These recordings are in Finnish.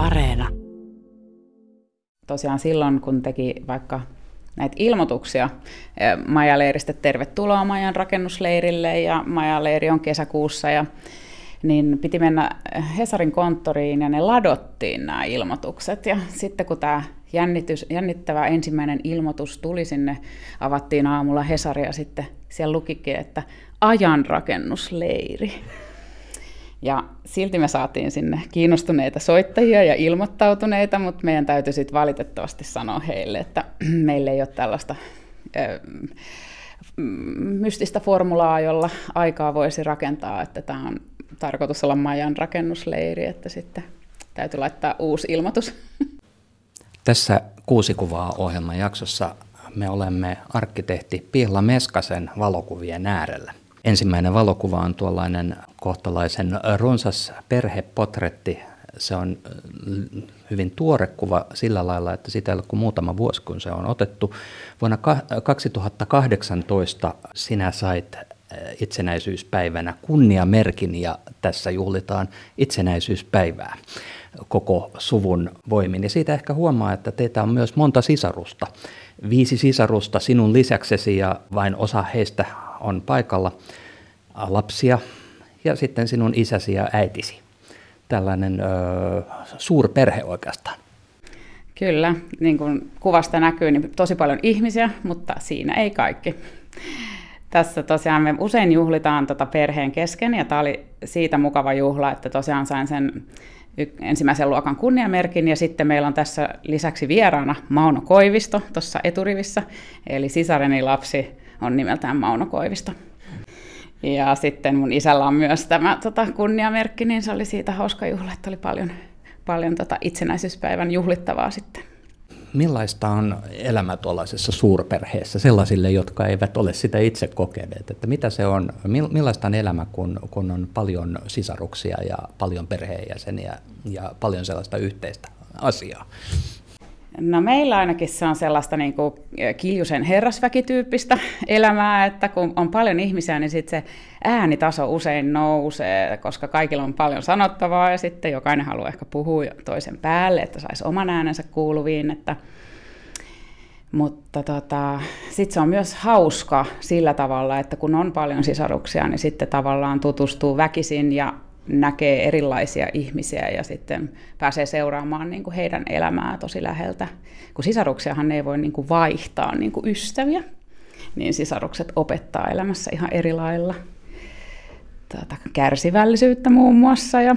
Areena. Tosiaan silloin, kun teki vaikka näitä ilmoituksia eh, Majaleiristä, tervetuloa Majan rakennusleirille ja Majaleiri on kesäkuussa ja niin piti mennä Hesarin konttoriin ja ne ladottiin nämä ilmoitukset. Ja sitten kun tämä jännitys, jännittävä ensimmäinen ilmoitus tuli sinne, avattiin aamulla Hesari ja sitten siellä lukikin, että ajan rakennusleiri. Ja silti me saatiin sinne kiinnostuneita soittajia ja ilmoittautuneita, mutta meidän täytyy sitten valitettavasti sanoa heille, että meillä ei ole tällaista mystistä formulaa, jolla aikaa voisi rakentaa, että tämä on tarkoitus olla Majan rakennusleiri, että sitten täytyy laittaa uusi ilmoitus. Tässä kuusi kuvaa ohjelman jaksossa me olemme arkkitehti Pihla Meskasen valokuvien äärellä. Ensimmäinen valokuva on tuollainen kohtalaisen runsas perhepotretti. Se on hyvin tuore kuva sillä lailla, että sitä ei ole kuin muutama vuosi, kun se on otettu. Vuonna 2018 sinä sait itsenäisyyspäivänä kunniamerkin ja tässä juhlitaan itsenäisyyspäivää koko suvun voimin. Ja siitä ehkä huomaa, että teitä on myös monta sisarusta. Viisi sisarusta sinun lisäksesi ja vain osa heistä on paikalla lapsia ja sitten sinun isäsi ja äitisi. Tällainen ö, suurperhe oikeastaan. Kyllä, niin kuin kuvasta näkyy, niin tosi paljon ihmisiä, mutta siinä ei kaikki. Tässä tosiaan me usein juhlitaan tota perheen kesken, ja tämä oli siitä mukava juhla, että tosiaan sain sen ensimmäisen luokan kunniamerkin, ja sitten meillä on tässä lisäksi vieraana Mauno Koivisto tuossa eturivissä, eli sisareni lapsi on nimeltään Mauno Koivisto. Ja sitten mun isällä on myös tämä tota, kunniamerkki, niin se oli siitä hauska juhla, että oli paljon, paljon tota, itsenäisyyspäivän juhlittavaa sitten. Millaista on elämä tuollaisessa suurperheessä sellaisille, jotka eivät ole sitä itse kokeneet? Että mitä se on, millaista on elämä, kun, kun on paljon sisaruksia ja paljon perheenjäseniä ja paljon sellaista yhteistä asiaa? No meillä ainakin se on sellaista niin kuin kiljusen herrasväkityyppistä elämää, että kun on paljon ihmisiä, niin sitten se äänitaso usein nousee, koska kaikilla on paljon sanottavaa ja sitten jokainen haluaa ehkä puhua toisen päälle, että saisi oman äänensä kuuluviin. Että mutta tota, sitten se on myös hauska sillä tavalla, että kun on paljon sisaruksia, niin sitten tavallaan tutustuu väkisin ja näkee erilaisia ihmisiä ja sitten pääsee seuraamaan niin kuin heidän elämää tosi läheltä. Kun sisaruksiahan ei voi niin kuin vaihtaa niin kuin ystäviä, niin sisarukset opettaa elämässä ihan eri lailla. Tuota, kärsivällisyyttä muun muassa ja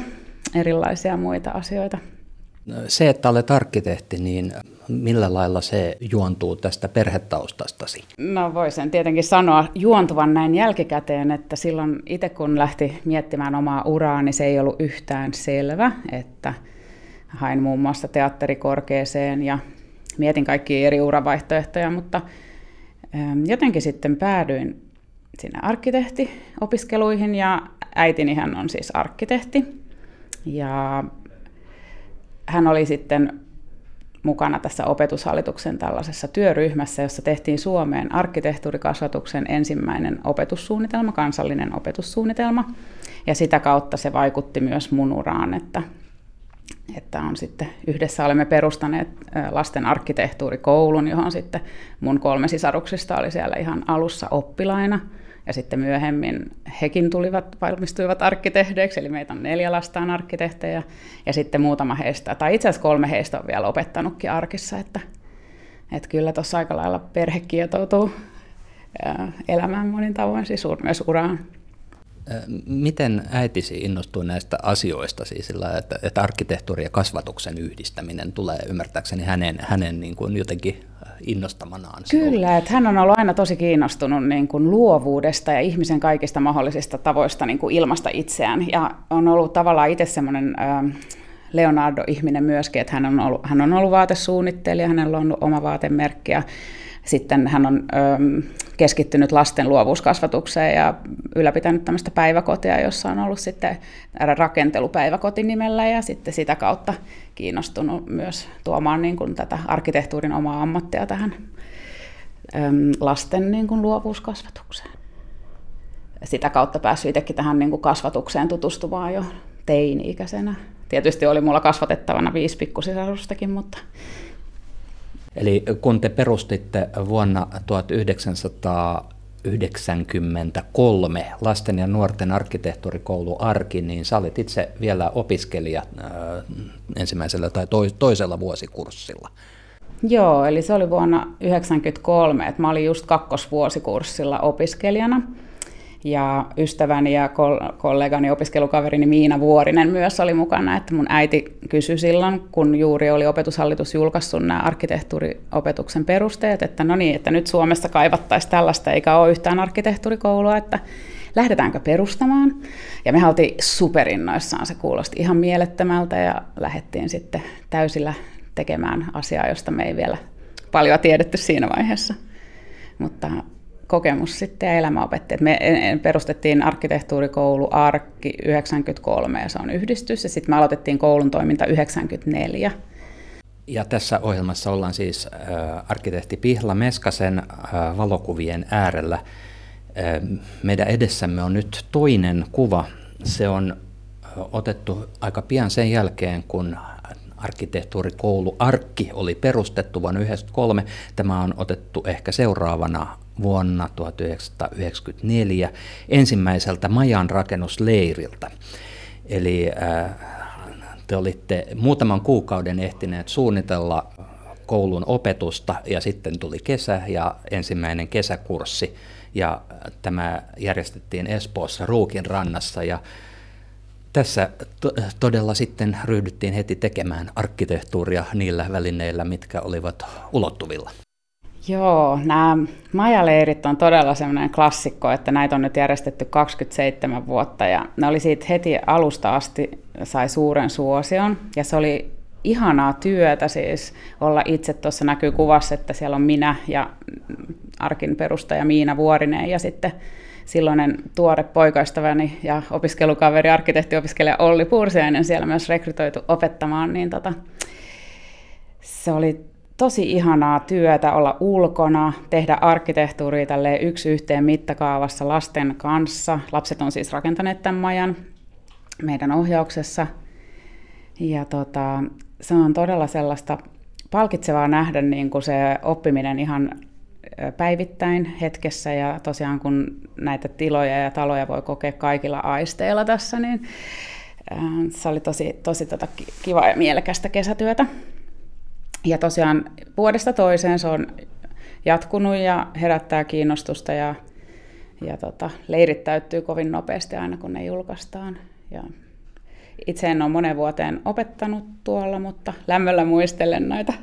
erilaisia muita asioita. Se, että olet arkkitehti, niin millä lailla se juontuu tästä perhetaustastasi? No voisin tietenkin sanoa juontuvan näin jälkikäteen, että silloin itse kun lähti miettimään omaa uraa, niin se ei ollut yhtään selvä, että hain muun muassa teatterikorkeeseen ja mietin kaikkia eri uravaihtoehtoja, mutta ähm, jotenkin sitten päädyin sinne arkkitehtiopiskeluihin ja äitini hän on siis arkkitehti ja hän oli sitten mukana tässä opetushallituksen tällaisessa työryhmässä, jossa tehtiin Suomeen arkkitehtuurikasvatuksen ensimmäinen opetussuunnitelma, kansallinen opetussuunnitelma. Ja sitä kautta se vaikutti myös mun uraan, että, että on sitten yhdessä olemme perustaneet lasten arkkitehtuurikoulun, johon sitten mun kolme sisaruksista oli siellä ihan alussa oppilaina – ja sitten myöhemmin hekin tulivat, valmistuivat arkkitehdeiksi, eli meitä on neljä lastaan arkkitehtejä, ja sitten muutama heistä, tai itse asiassa kolme heistä on vielä opettanutkin arkissa, että, että kyllä tuossa aika lailla perhe kietoutuu elämään monin tavoin, siis myös uraan. Miten äitisi innostui näistä asioista, siis sillä, että, että arkkitehtuuri ja kasvatuksen yhdistäminen tulee ymmärtääkseni hänen, hänen niin kuin jotenkin innostamanaan. Kyllä, että hän on ollut aina tosi kiinnostunut niin kuin luovuudesta ja ihmisen kaikista mahdollisista tavoista niin kuin ilmasta itseään. Ja on ollut tavallaan itse semmoinen Leonardo-ihminen myöskin, että hän on ollut, hän on ollut vaatesuunnittelija, hänellä on ollut oma vaatemerkki ja sitten hän on ö, keskittynyt lasten luovuuskasvatukseen ja ylläpitänyt tämmöistä päiväkotia, jossa on ollut sitten rakentelupäiväkoti nimellä ja sitten sitä kautta kiinnostunut myös tuomaan niin kuin tätä arkkitehtuurin omaa ammattia tähän ö, lasten niin kuin luovuuskasvatukseen. Sitä kautta päässyt itsekin tähän niin kuin kasvatukseen tutustumaan jo teini-ikäisenä. tietysti oli mulla kasvatettavana viisi pikkusisarustakin, mutta... Eli kun te perustitte vuonna 1993 lasten ja nuorten arkkitehtuurikoulu Arki, niin sä olit itse vielä opiskelija äh, ensimmäisellä tai toisella vuosikurssilla. Joo, eli se oli vuonna 1993, että mä olin just kakkosvuosikurssilla opiskelijana. Ja ystäväni ja kollegani, opiskelukaverini Miina Vuorinen myös oli mukana, että mun äiti kysyi silloin, kun juuri oli opetushallitus julkaissut nämä arkkitehtuuriopetuksen perusteet, että no niin, että nyt Suomessa kaivattaisiin tällaista, eikä ole yhtään arkkitehtuurikoulua, että lähdetäänkö perustamaan. Ja me oltiin superinnoissaan, se kuulosti ihan mielettömältä ja lähdettiin sitten täysillä tekemään asiaa, josta me ei vielä paljon tiedetty siinä vaiheessa. Mutta kokemus sitten ja elämä opetti. Me perustettiin arkkitehtuurikoulu Arkki 93 ja se on yhdistys ja sitten me aloitettiin koulun toiminta 94. Ja tässä ohjelmassa ollaan siis äh, arkkitehti Pihla Meskasen äh, valokuvien äärellä. Äh, meidän edessämme on nyt toinen kuva. Se on otettu aika pian sen jälkeen, kun arkkitehtuurikoulu Arkki oli perustettu vuonna 1993. Tämä on otettu ehkä seuraavana vuonna 1994 ensimmäiseltä majan rakennusleiriltä. Eli äh, te olitte muutaman kuukauden ehtineet suunnitella koulun opetusta ja sitten tuli kesä ja ensimmäinen kesäkurssi ja tämä järjestettiin Espoossa Ruukin rannassa ja tässä to- todella sitten ryhdyttiin heti tekemään arkkitehtuuria niillä välineillä, mitkä olivat ulottuvilla. Joo, nämä majaleirit on todella semmoinen klassikko, että näitä on nyt järjestetty 27 vuotta ja ne oli siitä heti alusta asti sai suuren suosion. Ja se oli ihanaa työtä siis olla itse, tuossa näkyy kuvassa, että siellä on minä ja arkin perustaja Miina Vuorinen ja sitten silloinen tuore poikaystäväni ja opiskelukaveri, arkkitehtiopiskelija Olli Pursiainen siellä myös rekrytoitu opettamaan, niin tota, se oli tosi ihanaa työtä olla ulkona, tehdä arkkitehtuuria tälle yksi yhteen mittakaavassa lasten kanssa. Lapset on siis rakentaneet tämän majan meidän ohjauksessa. Ja tota, se on todella sellaista palkitsevaa nähdä niin kuin se oppiminen ihan päivittäin hetkessä ja tosiaan kun näitä tiloja ja taloja voi kokea kaikilla aisteilla tässä, niin se oli tosi, tosi tota kiva ja mielekästä kesätyötä. Ja tosiaan vuodesta toiseen se on jatkunut ja herättää kiinnostusta ja, ja tota, leirit täyttyy kovin nopeasti aina kun ne julkaistaan. Ja itse en ole monen vuoteen opettanut tuolla, mutta lämmöllä muistelen noita,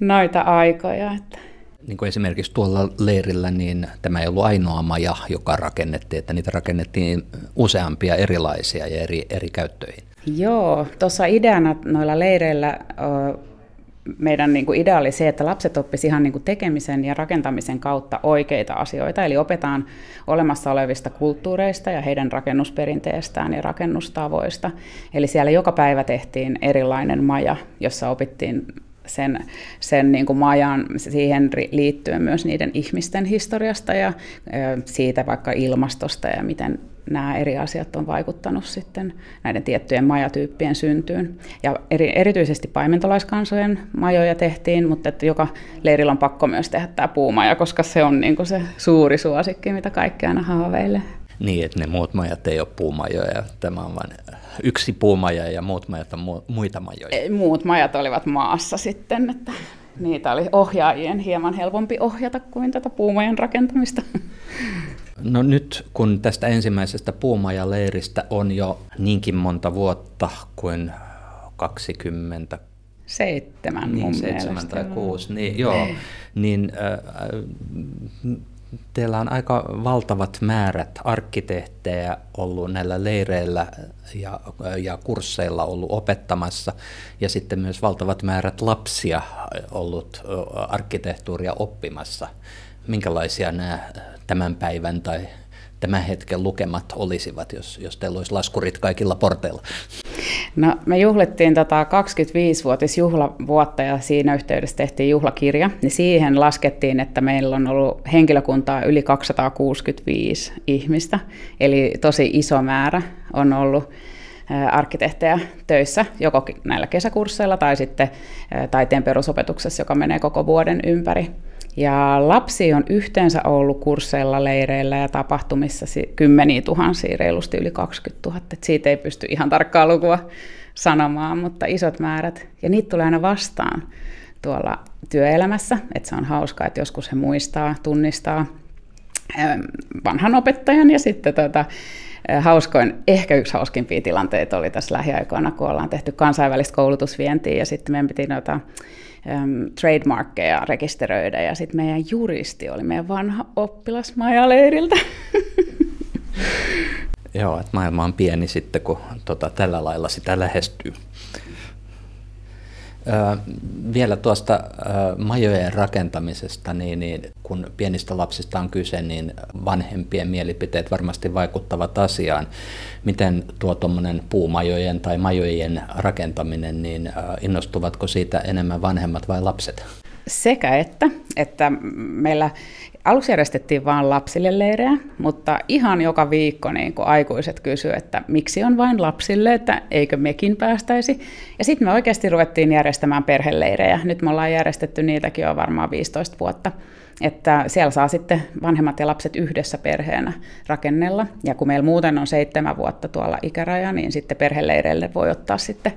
noita aikoja. Että niin kuin esimerkiksi tuolla leirillä, niin tämä ei ollut ainoa maja, joka rakennettiin, että niitä rakennettiin useampia erilaisia ja eri, eri käyttöihin. Joo, tuossa ideana noilla leireillä meidän niin kuin idea oli se, että lapset oppisivat ihan niin kuin tekemisen ja rakentamisen kautta oikeita asioita, eli opetaan olemassa olevista kulttuureista ja heidän rakennusperinteestään ja rakennustavoista. Eli siellä joka päivä tehtiin erilainen maja, jossa opittiin sen, sen niin kuin majan siihen liittyen myös niiden ihmisten historiasta ja siitä vaikka ilmastosta ja miten nämä eri asiat on vaikuttanut sitten näiden tiettyjen majatyyppien syntyyn. Ja eri, erityisesti paimentolaiskansojen majoja tehtiin, mutta että joka leirillä on pakko myös tehdä tämä puumaja, koska se on niin kuin se suuri suosikki, mitä kaikki aina haaveilee. Niin, että ne muut majat ei ole puumajoja, tämä on vain yksi puumaja ja muut majat on muita majoja. Muut majat olivat maassa sitten, että niitä oli ohjaajien hieman helpompi ohjata kuin tätä puumajan rakentamista. No nyt kun tästä ensimmäisestä puumajaleiristä on jo niinkin monta vuotta kuin 20 Seitsemän niin, seitsemän tai kuusi, niin joo, niin äh, teillä on aika valtavat määrät arkkitehtejä ollut näillä leireillä ja, ja kursseilla ollut opettamassa. Ja sitten myös valtavat määrät lapsia ollut arkkitehtuuria oppimassa. Minkälaisia nämä tämän päivän tai tämän hetken lukemat olisivat, jos, jos teillä olisi laskurit kaikilla porteilla? No, me juhlittiin tota 25-vuotisjuhlavuotta ja siinä yhteydessä tehtiin juhlakirja. Niin siihen laskettiin, että meillä on ollut henkilökuntaa yli 265 ihmistä, eli tosi iso määrä on ollut arkkitehtejä töissä, joko näillä kesäkursseilla tai sitten taiteen perusopetuksessa, joka menee koko vuoden ympäri. Ja lapsi on yhteensä ollut kursseilla, leireillä ja tapahtumissa kymmeniä tuhansia, reilusti yli 20 000. Et siitä ei pysty ihan tarkkaa lukua sanomaan, mutta isot määrät. Ja niitä tulee aina vastaan tuolla työelämässä, että se on hauskaa, että joskus he muistaa, tunnistaa vanhan opettajan ja sitten tota, hauskoin, ehkä yksi hauskimpia tilanteita oli tässä lähiaikoina, kun ollaan tehty kansainvälistä koulutusvientiä ja sitten meidän piti noita um, trademarkkeja rekisteröidä ja sitten meidän juristi oli meidän vanha oppilas Maja Leiriltä. Joo, että maailma on pieni sitten, kun tota, tällä lailla sitä lähestyy. Vielä tuosta majojen rakentamisesta, niin, niin kun pienistä lapsista on kyse, niin vanhempien mielipiteet varmasti vaikuttavat asiaan. Miten tuo tuommoinen puumajojen tai majojen rakentaminen, niin innostuvatko siitä enemmän vanhemmat vai lapset? Sekä että, että meillä Aluksi järjestettiin vain lapsille leirejä, mutta ihan joka viikko niin kun aikuiset kysyivät, että miksi on vain lapsille, että eikö mekin päästäisi. Ja sitten me oikeasti ruvettiin järjestämään perheleirejä. Nyt me ollaan järjestetty niitäkin jo varmaan 15 vuotta. Että siellä saa sitten vanhemmat ja lapset yhdessä perheenä rakennella. Ja kun meillä muuten on seitsemän vuotta tuolla ikäraja, niin sitten perheleireille voi ottaa sitten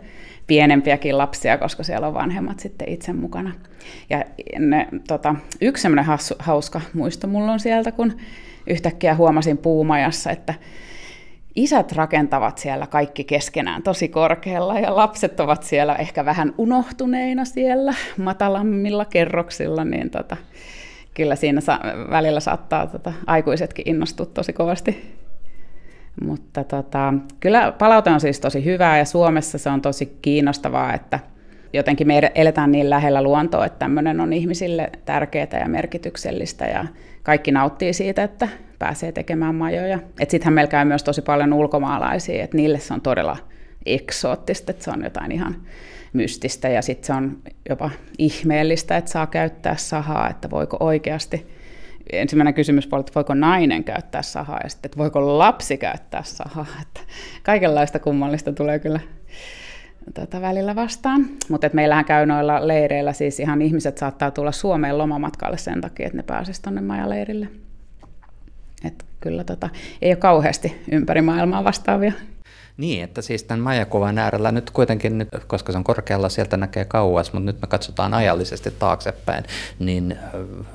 pienempiäkin lapsia, koska siellä on vanhemmat sitten itse mukana. Ja ne, tota, yksi semmoinen hauska muisto mulla on sieltä, kun yhtäkkiä huomasin puumajassa, että isät rakentavat siellä kaikki keskenään tosi korkealla ja lapset ovat siellä ehkä vähän unohtuneina siellä matalammilla kerroksilla, niin tota, kyllä siinä sa- välillä saattaa tota, aikuisetkin innostua tosi kovasti. Mutta tota, kyllä palaute on siis tosi hyvää ja Suomessa se on tosi kiinnostavaa, että jotenkin me eletään niin lähellä luontoa, että tämmöinen on ihmisille tärkeää ja merkityksellistä ja kaikki nauttii siitä, että pääsee tekemään majoja. Sittenhän meillä käy myös tosi paljon ulkomaalaisia, että niille se on todella eksoottista, että se on jotain ihan mystistä ja sitten se on jopa ihmeellistä, että saa käyttää sahaa, että voiko oikeasti ensimmäinen kysymys oli, että voiko nainen käyttää sahaa ja sitten, että voiko lapsi käyttää sahaa. Että kaikenlaista kummallista tulee kyllä tätä välillä vastaan. Mutta meillähän käy noilla leireillä, siis ihan ihmiset saattaa tulla Suomeen lomamatkalle sen takia, että ne pääsisivät tuonne majaleirille. Et kyllä tota, ei ole kauheasti ympäri maailmaa vastaavia niin, että siis tämän majakuvan äärellä nyt kuitenkin, nyt, koska se on korkealla, sieltä näkee kauas, mutta nyt me katsotaan ajallisesti taaksepäin, niin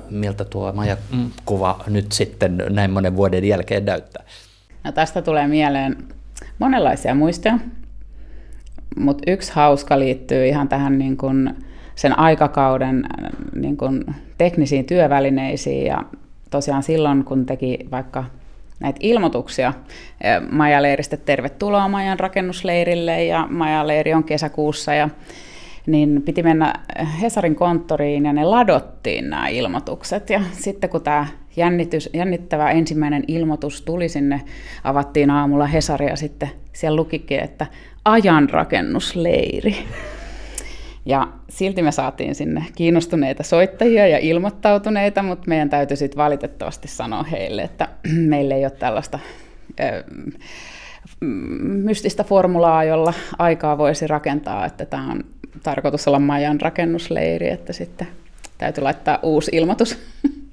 miltä tuo majakuva nyt sitten näin monen vuoden jälkeen näyttää? No tästä tulee mieleen monenlaisia muistoja, mutta yksi hauska liittyy ihan tähän niin kuin sen aikakauden niin kuin teknisiin työvälineisiin ja tosiaan silloin, kun teki vaikka näitä ilmoituksia Majaleiristä, tervetuloa Majan rakennusleirille ja Majaleiri on kesäkuussa ja niin piti mennä Hesarin konttoriin ja ne ladottiin nämä ilmoitukset. Ja sitten kun tämä jännitys, jännittävä ensimmäinen ilmoitus tuli sinne, avattiin aamulla Hesaria sitten siellä lukikin, että ajan rakennusleiri. Ja silti me saatiin sinne kiinnostuneita soittajia ja ilmoittautuneita, mutta meidän täytyy sitten valitettavasti sanoa heille, että meillä ei ole tällaista mystistä formulaa, jolla aikaa voisi rakentaa, että tämä on tarkoitus olla Majan rakennusleiri, että sitten täytyy laittaa uusi ilmoitus.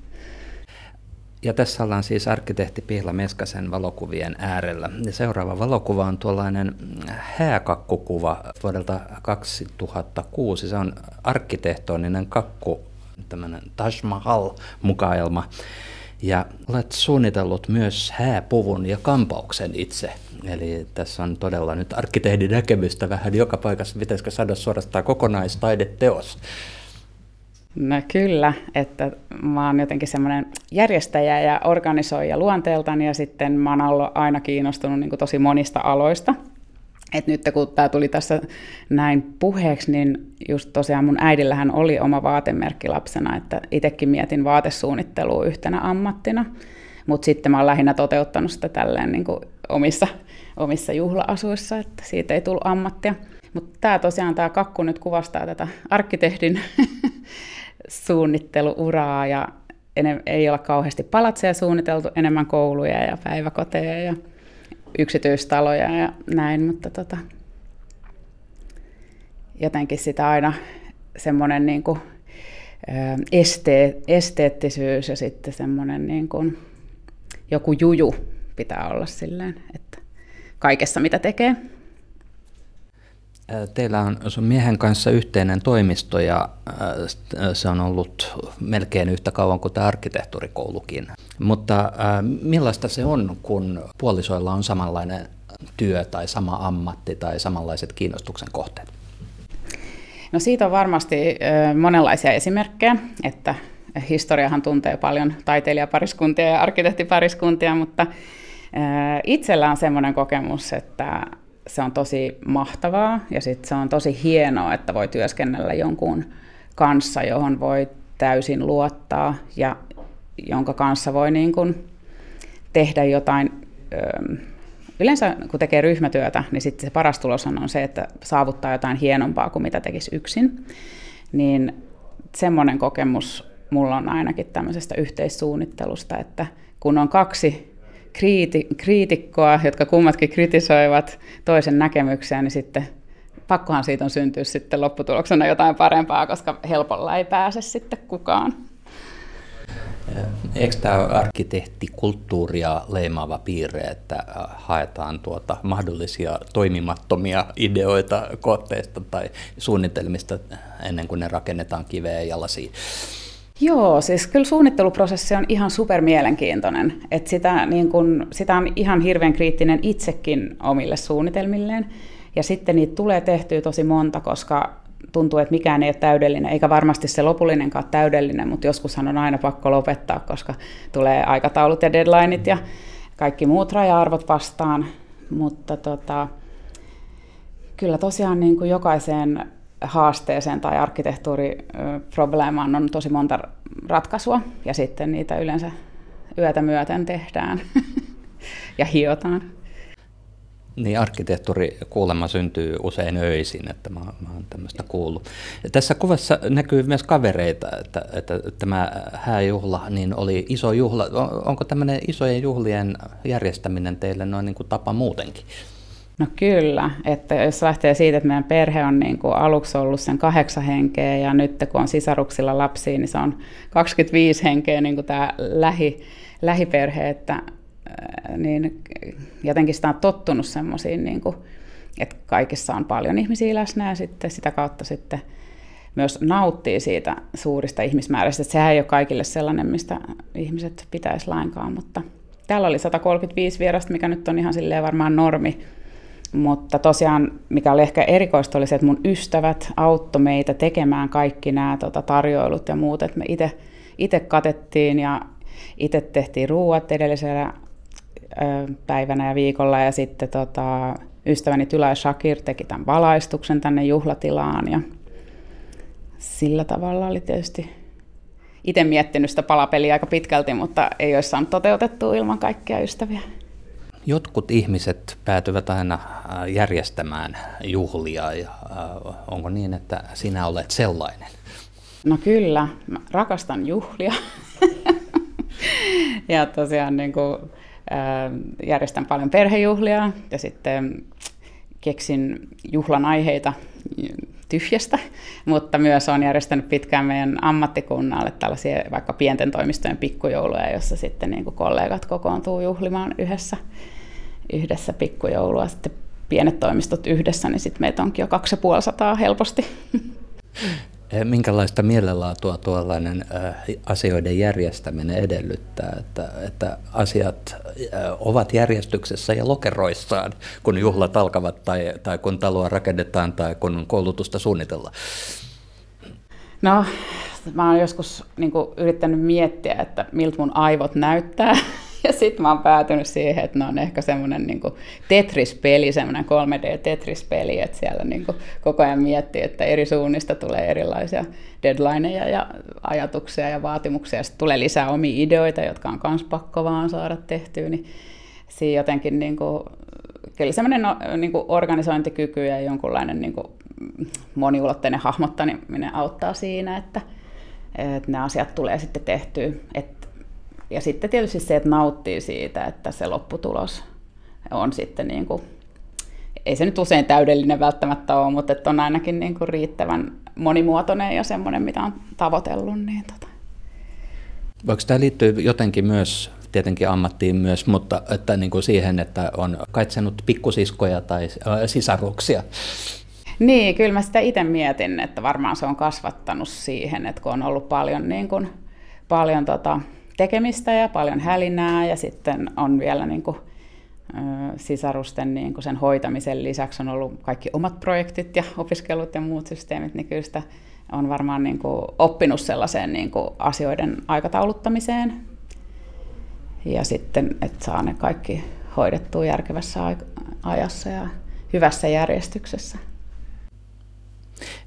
Ja tässä ollaan siis arkkitehti Pihla Meskasen valokuvien äärellä. Ja seuraava valokuva on tuollainen hääkakkukuva vuodelta 2006. Se on arkkitehtoninen kakku, tämmöinen Taj Mahal-mukaelma. Ja olet suunnitellut myös hääpuvun ja kampauksen itse. Eli tässä on todella nyt arkkitehdin näkemystä vähän joka paikassa, pitäisikö saada suorastaan kokonaistaideteos. No kyllä, että mä oon jotenkin semmoinen järjestäjä ja organisoija luonteeltani ja sitten mä oon ollut aina kiinnostunut niin tosi monista aloista. Et nyt kun tämä tuli tässä näin puheeksi, niin just tosiaan mun äidillähän oli oma vaatemerkki lapsena, että itsekin mietin vaatesuunnittelua yhtenä ammattina, mutta sitten mä oon lähinnä toteuttanut sitä tälleen niin kuin omissa, omissa juhla-asuissa, että siitä ei tullut ammattia. Mutta tämä tosiaan, tämä kakku nyt kuvastaa tätä arkkitehdin suunnitteluuraa ja ei olla kauheasti palatseja suunniteltu, enemmän kouluja ja päiväkoteja ja yksityistaloja ja näin, mutta tota, jotenkin sitä aina semmoinen niin kuin, este, esteettisyys ja sitten semmoinen niin kuin, joku juju pitää olla silleen, että kaikessa mitä tekee. Teillä on sun miehen kanssa yhteinen toimisto ja se on ollut melkein yhtä kauan kuin tämä arkkitehtuurikoulukin. Mutta millaista se on, kun puolisoilla on samanlainen työ tai sama ammatti tai samanlaiset kiinnostuksen kohteet? No siitä on varmasti monenlaisia esimerkkejä, että historiahan tuntee paljon taiteilijapariskuntia ja arkkitehtipariskuntia, mutta itsellä on semmoinen kokemus, että se on tosi mahtavaa ja sitten se on tosi hienoa, että voi työskennellä jonkun kanssa, johon voi täysin luottaa ja jonka kanssa voi niin kuin tehdä jotain. Yleensä kun tekee ryhmätyötä, niin sitten se paras tulos on se, että saavuttaa jotain hienompaa kuin mitä tekisi yksin. Niin semmoinen kokemus mulla on ainakin tämmöisestä yhteissuunnittelusta, että kun on kaksi kriiti, kriitikkoa, jotka kummatkin kritisoivat toisen näkemyksiä, niin sitten pakkohan siitä on syntyä sitten lopputuloksena jotain parempaa, koska helpolla ei pääse sitten kukaan. Eikö tämä arkkitehtikulttuuria leimaava piirre, että haetaan tuota mahdollisia toimimattomia ideoita kohteista tai suunnitelmista ennen kuin ne rakennetaan kiveen ja lasiin? Joo, siis kyllä suunnitteluprosessi on ihan super mielenkiintoinen. että sitä, niin kun, sitä on ihan hirveän kriittinen itsekin omille suunnitelmilleen. Ja sitten niitä tulee tehtyä tosi monta, koska tuntuu, että mikään ei ole täydellinen, eikä varmasti se lopullinenkaan täydellinen, mutta joskushan on aina pakko lopettaa, koska tulee aikataulut ja deadlineit ja kaikki muut raja-arvot vastaan. Mutta tota, kyllä tosiaan niin kuin jokaiseen haasteeseen tai arkkitehtuuriprobleemaan on tosi monta ratkaisua ja sitten niitä yleensä yötä myöten tehdään ja hiotaan. Niin, arkkitehtuuri kuulemma syntyy usein öisin, että mä, mä oon tämmöistä kuullut. Ja tässä kuvassa näkyy myös kavereita, että, että tämä hääjuhla niin oli iso juhla. Onko tämmöinen isojen juhlien järjestäminen teille noin niin kuin tapa muutenkin? No kyllä, että jos lähtee siitä, että meidän perhe on niin kuin aluksi ollut sen kahdeksan henkeä ja nyt kun on sisaruksilla lapsia, niin se on 25 henkeä niin kuin tämä lähi, lähiperhe, että niin jotenkin sitä on tottunut semmoisiin, niin kuin, että kaikissa on paljon ihmisiä läsnä ja sitten sitä kautta sitten myös nauttii siitä suurista ihmismääristä. Että sehän ei ole kaikille sellainen, mistä ihmiset pitäisi lainkaan, mutta täällä oli 135 vierasta, mikä nyt on ihan silleen varmaan normi mutta tosiaan, mikä oli ehkä erikoista, oli se, että mun ystävät auttoi meitä tekemään kaikki nämä tota, tarjoilut ja muut. Että me itse katettiin ja itse tehtiin ruuat edellisellä ö, päivänä ja viikolla. Ja sitten tota, ystäväni Tylä Shakir teki tämän valaistuksen tänne juhlatilaan. Ja sillä tavalla oli tietysti itse miettinyt sitä palapeliä aika pitkälti, mutta ei olisi saanut toteutettua ilman kaikkia ystäviä. Jotkut ihmiset päätyvät aina äh, järjestämään juhlia ja äh, onko niin, että sinä olet sellainen? No kyllä, mä rakastan juhlia. ja tosiaan niin kuin, äh, järjestän paljon perhejuhlia ja sitten keksin juhlan aiheita tyhjästä, mutta myös on järjestänyt pitkään meidän ammattikunnalle tällaisia vaikka pienten toimistojen pikkujouluja, jossa sitten niin kuin kollegat kokoontuu juhlimaan yhdessä, yhdessä pikkujoulua. Sitten pienet toimistot yhdessä, niin sitten meitä onkin jo 250 helposti. Eh, minkälaista mielenlaatua tuollainen äh, asioiden järjestäminen edellyttää, että, että asiat äh, ovat järjestyksessä ja lokeroissaan, kun juhlat alkavat tai, tai kun taloa rakennetaan tai kun koulutusta suunnitellaan? No, mä oon joskus niin yrittänyt miettiä, että miltä mun aivot näyttää ja sitten mä oon päätynyt siihen, että ne on ehkä semmoinen niin Tetris-peli, semmoinen 3D-Tetris-peli, että siellä niin kuin koko ajan miettii, että eri suunnista tulee erilaisia deadlineja ja ajatuksia ja vaatimuksia, ja sitten tulee lisää omia ideoita, jotka on myös pakko vaan saada tehtyä, niin siinä jotenkin niin kuin, kyllä semmoinen no, niin kuin organisointikyky ja jonkunlainen niin kuin moniulotteinen hahmottaminen auttaa siinä, että, että ne asiat tulee sitten tehtyä. Että ja sitten tietysti se, että nauttii siitä, että se lopputulos on sitten niin kuin, ei se nyt usein täydellinen välttämättä ole, mutta että on ainakin niin kuin riittävän monimuotoinen ja semmoinen, mitä on tavoitellut. Niin tota. Voiko tämä liittyä jotenkin myös tietenkin ammattiin myös, mutta että niin kuin siihen, että on kaitsenut pikkusiskoja tai äh, sisaruksia? Niin, kyllä mä sitä itse mietin, että varmaan se on kasvattanut siihen, että kun on ollut paljon, niin kuin, paljon tota, tekemistä ja paljon hälinää ja sitten on vielä niin kuin, sisarusten niin kuin sen hoitamisen lisäksi on ollut kaikki omat projektit ja opiskelut ja muut systeemit, niin kyllä sitä on varmaan niin kuin oppinut sellaiseen niin kuin asioiden aikatauluttamiseen. Ja sitten, että saa ne kaikki hoidettua järkevässä ajassa ja hyvässä järjestyksessä.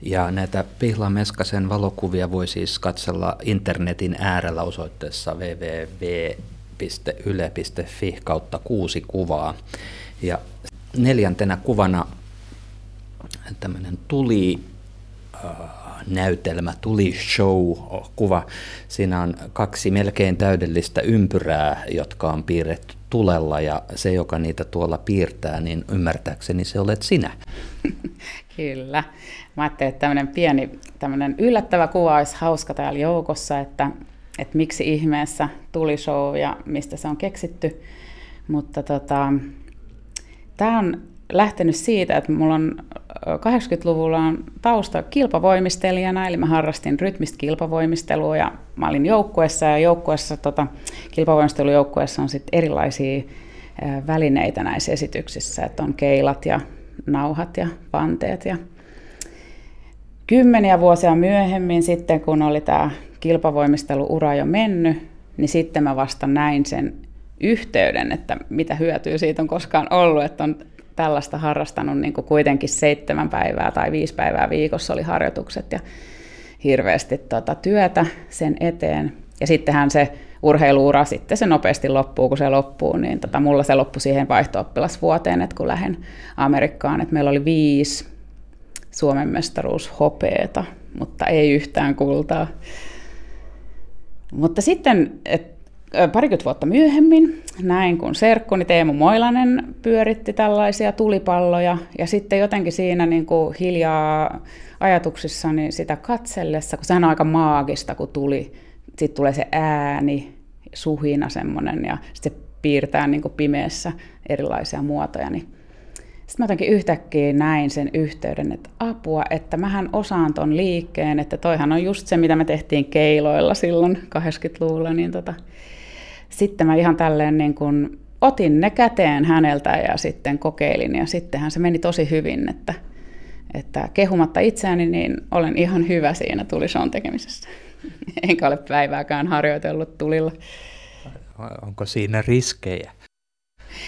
Ja näitä Pihla Meskasen valokuvia voi siis katsella internetin äärellä osoitteessa www.yle.fi kautta kuusi kuvaa. Ja neljäntenä kuvana tämmöinen tuli äh, näytelmä, tuli show-kuva. Siinä on kaksi melkein täydellistä ympyrää, jotka on piirretty tulella ja se, joka niitä tuolla piirtää, niin ymmärtääkseni se olet sinä. Kyllä. Mä ajattelin, että tämmöinen pieni tämmöinen yllättävä kuva olisi hauska täällä joukossa, että, että miksi ihmeessä tuli show ja mistä se on keksitty. Mutta tota, tämä on lähtenyt siitä, että mulla on 80-luvulla on tausta kilpavoimistelijana, eli mä harrastin rytmistä kilpavoimistelua ja mä olin joukkuessa ja joukkuessa, tota, kilpavoimistelujoukkuessa on sitten erilaisia välineitä näissä esityksissä, että on keilat ja nauhat ja panteet ja kymmeniä vuosia myöhemmin sitten, kun oli tämä kilpavoimisteluura jo mennyt, niin sitten mä vasta näin sen yhteyden, että mitä hyötyä siitä on koskaan ollut, että on tällaista harrastanut niin kuin kuitenkin seitsemän päivää tai viisi päivää viikossa oli harjoitukset ja hirveästi tota, työtä sen eteen. Ja sittenhän se urheiluura sitten se nopeasti loppuu, kun se loppuu, niin tota, mulla se loppui siihen vaihto että kun lähden Amerikkaan, että meillä oli viisi Suomen mestaruus hopeeta, mutta ei yhtään kultaa. Mutta sitten, et parikymmentä vuotta myöhemmin näin, kun serkkuni Teemu Moilanen pyöritti tällaisia tulipalloja ja sitten jotenkin siinä niin kuin hiljaa ajatuksissani sitä katsellessa, kun sehän on aika maagista, kun tuli, sitten tulee se ääni, suhina semmoinen ja sitten se piirtää niin kuin pimeässä erilaisia muotoja, niin sitten mä jotenkin yhtäkkiä näin sen yhteyden, että apua, että mähän osaan ton liikkeen, että toihan on just se, mitä me tehtiin keiloilla silloin 80-luvulla, niin tota, sitten mä ihan tälleen niin kuin otin ne käteen häneltä ja sitten kokeilin ja sittenhän se meni tosi hyvin, että, että kehumatta itseäni, niin olen ihan hyvä siinä tulison tekemisessä. Enkä ole päivääkään harjoitellut tulilla. Onko siinä riskejä?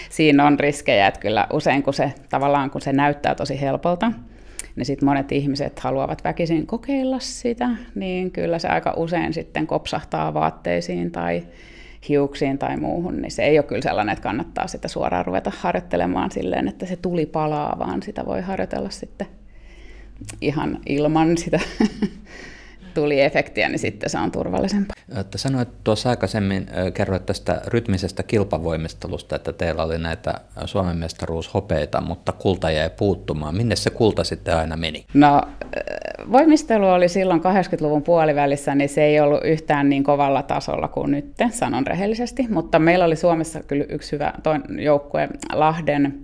Siinä on riskejä, että kyllä usein kun se tavallaan kun se näyttää tosi helpolta, niin sitten monet ihmiset haluavat väkisin kokeilla sitä, niin kyllä se aika usein sitten kopsahtaa vaatteisiin tai hiuksiin tai muuhun, niin se ei ole kyllä sellainen, että kannattaa sitä suoraan ruveta harjoittelemaan silleen, että se tuli palaa, vaan sitä voi harjoitella sitten ihan ilman sitä tuli efektiä, niin sitten se on turvallisempaa. Että sanoit tuossa aikaisemmin, kerroit tästä rytmisestä kilpavoimistelusta, että teillä oli näitä Suomen mestaruushopeita, mutta kulta jäi puuttumaan. Minne se kulta sitten aina meni? No voimistelu oli silloin 80-luvun puolivälissä, niin se ei ollut yhtään niin kovalla tasolla kuin nyt, sanon rehellisesti. Mutta meillä oli Suomessa kyllä yksi hyvä joukkue Lahden,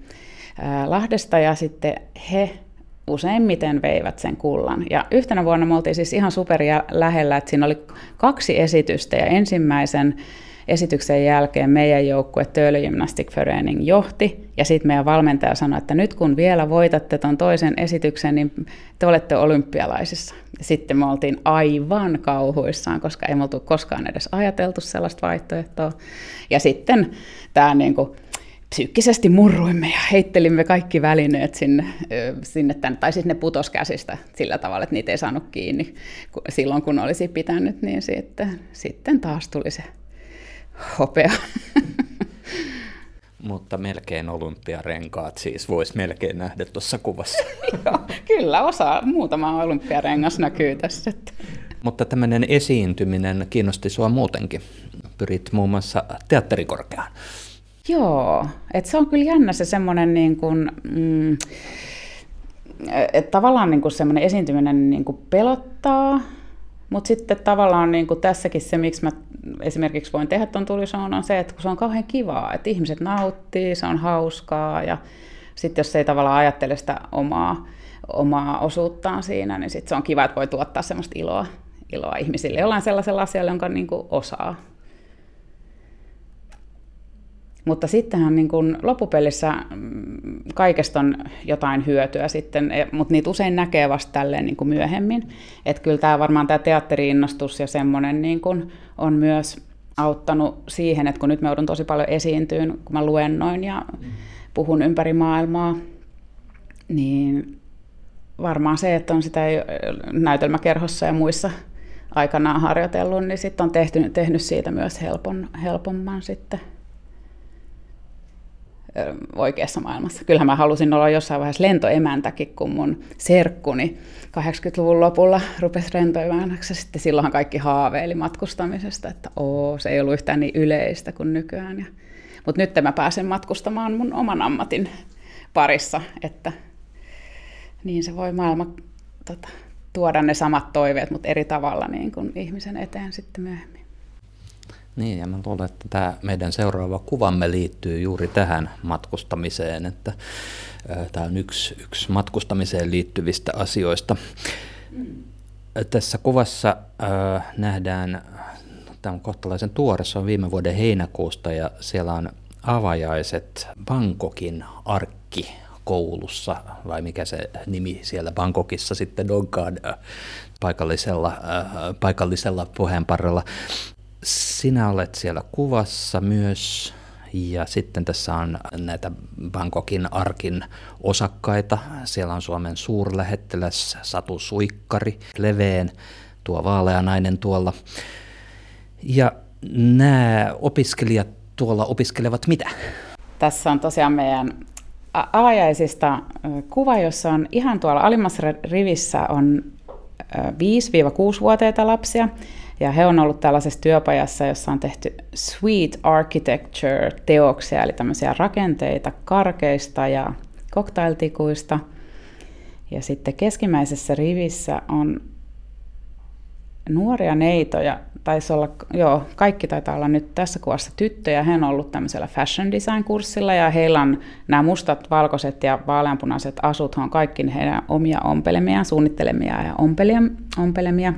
Lahdesta ja sitten he useimmiten veivät sen kullan. Ja yhtenä vuonna me oltiin siis ihan superia lähellä, että siinä oli kaksi esitystä ja ensimmäisen esityksen jälkeen meidän joukkue Töölö Gymnastic Förening johti ja sitten meidän valmentaja sanoi, että nyt kun vielä voitatte tuon toisen esityksen, niin te olette olympialaisissa. Ja sitten me oltiin aivan kauhuissaan, koska ei me oltu koskaan edes ajateltu sellaista vaihtoehtoa. Ja sitten tämä niin kuin, psyykkisesti murruimme ja heittelimme kaikki välineet sinne, sinne tänne, tai siis ne putos käsistä sillä tavalla, että niitä ei saanut kiinni silloin, kun olisi pitänyt, niin sitten, sitten taas tuli se hopea. Mutta melkein olympiarenkaat siis voisi melkein nähdä tuossa kuvassa. Joo, kyllä osa, muutama olympiarengas näkyy tässä. Mutta tämmöinen esiintyminen kiinnosti sinua muutenkin. Pyrit muun muassa teatterikorkeaan. Joo, että se on kyllä jännä se semmoinen niin kuin, mm, että tavallaan niin kuin semmoinen esiintyminen niin kuin pelottaa, mutta sitten tavallaan niin kuin tässäkin se, miksi mä esimerkiksi voin tehdä tuon tulisoon, on se, että kun se on kauhean kivaa, että ihmiset nauttii, se on hauskaa ja sitten jos ei tavallaan ajattele sitä omaa, omaa osuuttaan siinä, niin sitten se on kiva, että voi tuottaa semmoista iloa, iloa ihmisille jollain sellaisella asialla, jonka niin kuin osaa. Mutta sittenhän niin kuin loppupelissä mm, kaikesta on jotain hyötyä sitten, e, mutta niitä usein näkee vasta tälleen niin kuin myöhemmin. Että kyllä tämä varmaan tämä teatteriinnostus ja semmoinen niin kuin on myös auttanut siihen, että kun nyt me joudun tosi paljon esiintyyn, kun mä luennoin ja puhun ympäri maailmaa, niin varmaan se, että on sitä näytelmäkerhossa ja muissa aikanaan harjoitellut, niin sitten on tehty, tehnyt siitä myös helpon, helpomman sitten oikeassa maailmassa. Kyllähän mä halusin olla jossain vaiheessa lentoemäntäkin, kun mun serkkuni 80-luvun lopulla rupesi lentoemänäksi. Sitten silloinhan kaikki haaveili matkustamisesta, että oo, se ei ollut yhtään niin yleistä kuin nykyään. Mutta nyt mä pääsen matkustamaan mun oman ammatin parissa, että niin se voi maailma tota, tuoda ne samat toiveet, mutta eri tavalla niin kuin ihmisen eteen sitten myöhemmin. Niin, ja mä luulen, että tämä meidän seuraava kuvamme liittyy juuri tähän matkustamiseen, että tämä on yksi, yksi matkustamiseen liittyvistä asioista. Tässä kuvassa äh, nähdään, tämä on kohtalaisen tuore, se on viime vuoden heinäkuusta, ja siellä on avajaiset Bangkokin arkki koulussa, vai mikä se nimi siellä Bangkokissa sitten onkaan paikallisella, äh, paikallisella puheenparrella sinä olet siellä kuvassa myös, ja sitten tässä on näitä Bangkokin arkin osakkaita. Siellä on Suomen suurlähettiläs Satu Suikkari, Leveen, tuo vaalea nainen tuolla. Ja nämä opiskelijat tuolla opiskelevat mitä? Tässä on tosiaan meidän avajaisista kuva, jossa on ihan tuolla alimmassa rivissä on 5-6-vuotiaita lapsia, ja he on ollut tällaisessa työpajassa, jossa on tehty sweet architecture-teoksia, eli tämmöisiä rakenteita karkeista ja cocktailtikuista. Ja sitten keskimmäisessä rivissä on nuoria neitoja, taisi olla, joo, kaikki taitaa olla nyt tässä kuvassa tyttöjä. He on ollut tämmöisellä fashion design-kurssilla ja heillä on nämä mustat, valkoiset ja vaaleanpunaiset asut, on kaikki heidän omia ompelemia, suunnittelemia ja ompelemia.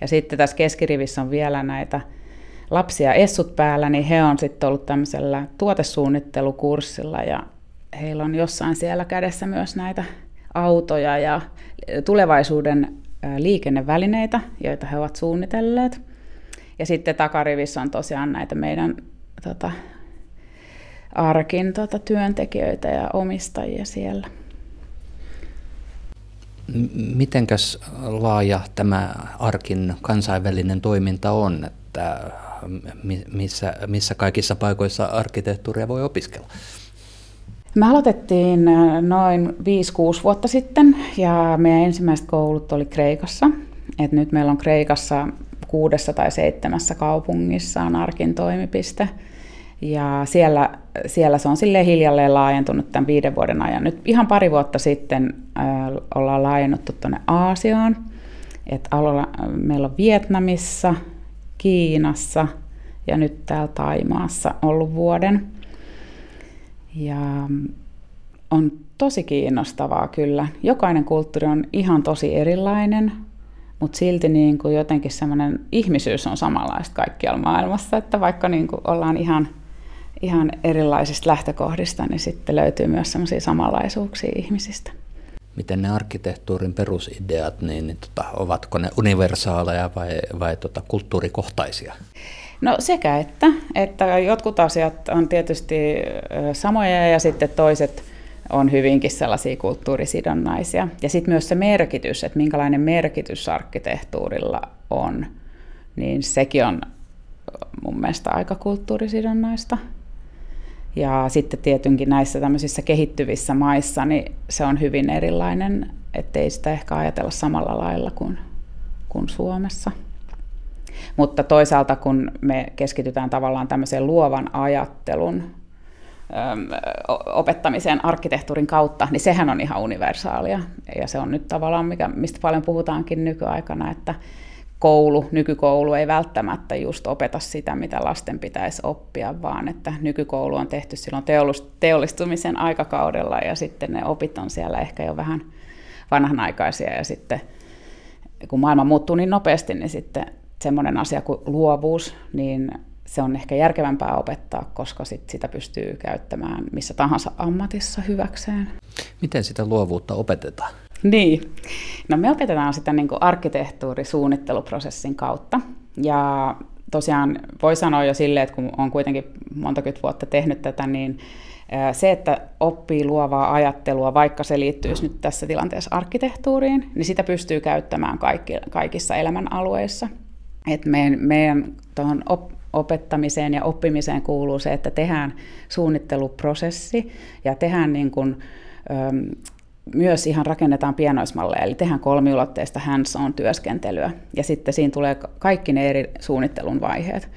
Ja sitten tässä keskirivissä on vielä näitä lapsia essut päällä, niin he on sitten ollut tämmöisellä tuotesuunnittelukurssilla ja heillä on jossain siellä kädessä myös näitä autoja ja tulevaisuuden liikennevälineitä, joita he ovat suunnitelleet. Ja sitten takarivissä on tosiaan näitä meidän tota, arkin tota, työntekijöitä ja omistajia siellä. Mitenkäs laaja tämä Arkin kansainvälinen toiminta on, että missä, missä kaikissa paikoissa arkkitehtuuria voi opiskella? Me aloitettiin äh, noin 5-6 vuotta sitten ja meidän ensimmäiset koulut oli Kreikassa. Et nyt meillä on Kreikassa kuudessa tai seitsemässä kaupungissa on Arkin toimipiste. Ja siellä, siellä se on sille hiljalleen laajentunut tämän viiden vuoden ajan. Nyt ihan pari vuotta sitten ollaan laajennuttu tuonne Aasiaan. Et aloilla, meillä on Vietnamissa, Kiinassa ja nyt täällä Taimaassa ollut vuoden. Ja on tosi kiinnostavaa kyllä. Jokainen kulttuuri on ihan tosi erilainen, mutta silti niin kuin jotenkin semmoinen ihmisyys on samanlaista kaikkialla maailmassa, että vaikka niin kuin ollaan ihan ihan erilaisista lähtökohdista, niin sitten löytyy myös sellaisia samanlaisuuksia ihmisistä. Miten ne arkkitehtuurin perusideat, niin, niin tota, ovatko ne universaaleja vai, vai tota, kulttuurikohtaisia? No sekä että, että jotkut asiat on tietysti samoja ja sitten toiset on hyvinkin sellaisia kulttuurisidonnaisia. Ja sitten myös se merkitys, että minkälainen merkitys arkkitehtuurilla on, niin sekin on mun mielestä aika kulttuurisidonnaista. Ja sitten tietenkin näissä tämmöisissä kehittyvissä maissa niin se on hyvin erilainen, ettei sitä ehkä ajatella samalla lailla kuin, kuin Suomessa. Mutta toisaalta kun me keskitytään tavallaan tämmöiseen luovan ajattelun opettamiseen arkkitehtuurin kautta, niin sehän on ihan universaalia. Ja se on nyt tavallaan, mikä, mistä paljon puhutaankin nykyaikana, että koulu, nykykoulu ei välttämättä just opeta sitä, mitä lasten pitäisi oppia, vaan että nykykoulu on tehty silloin teollistumisen aikakaudella ja sitten ne opit on siellä ehkä jo vähän vanhanaikaisia ja sitten kun maailma muuttuu niin nopeasti, niin sitten semmoinen asia kuin luovuus, niin se on ehkä järkevämpää opettaa, koska sit sitä pystyy käyttämään missä tahansa ammatissa hyväkseen. Miten sitä luovuutta opetetaan? Niin, no me opetetaan sitä niin kuin arkkitehtuurisuunnitteluprosessin kautta. Ja tosiaan voi sanoa jo silleen, että kun on kuitenkin monta vuotta tehnyt tätä, niin se, että oppii luovaa ajattelua, vaikka se liittyisi nyt tässä tilanteessa arkkitehtuuriin, niin sitä pystyy käyttämään kaikki, kaikissa elämänalueissa. Et meidän, meidän tuohon op, opettamiseen ja oppimiseen kuuluu se, että tehdään suunnitteluprosessi ja tehdään niin kuin, myös ihan rakennetaan pienoismalleja, eli tehdään kolmiulotteista hands-on työskentelyä, ja sitten siinä tulee kaikki ne eri suunnittelun vaiheet.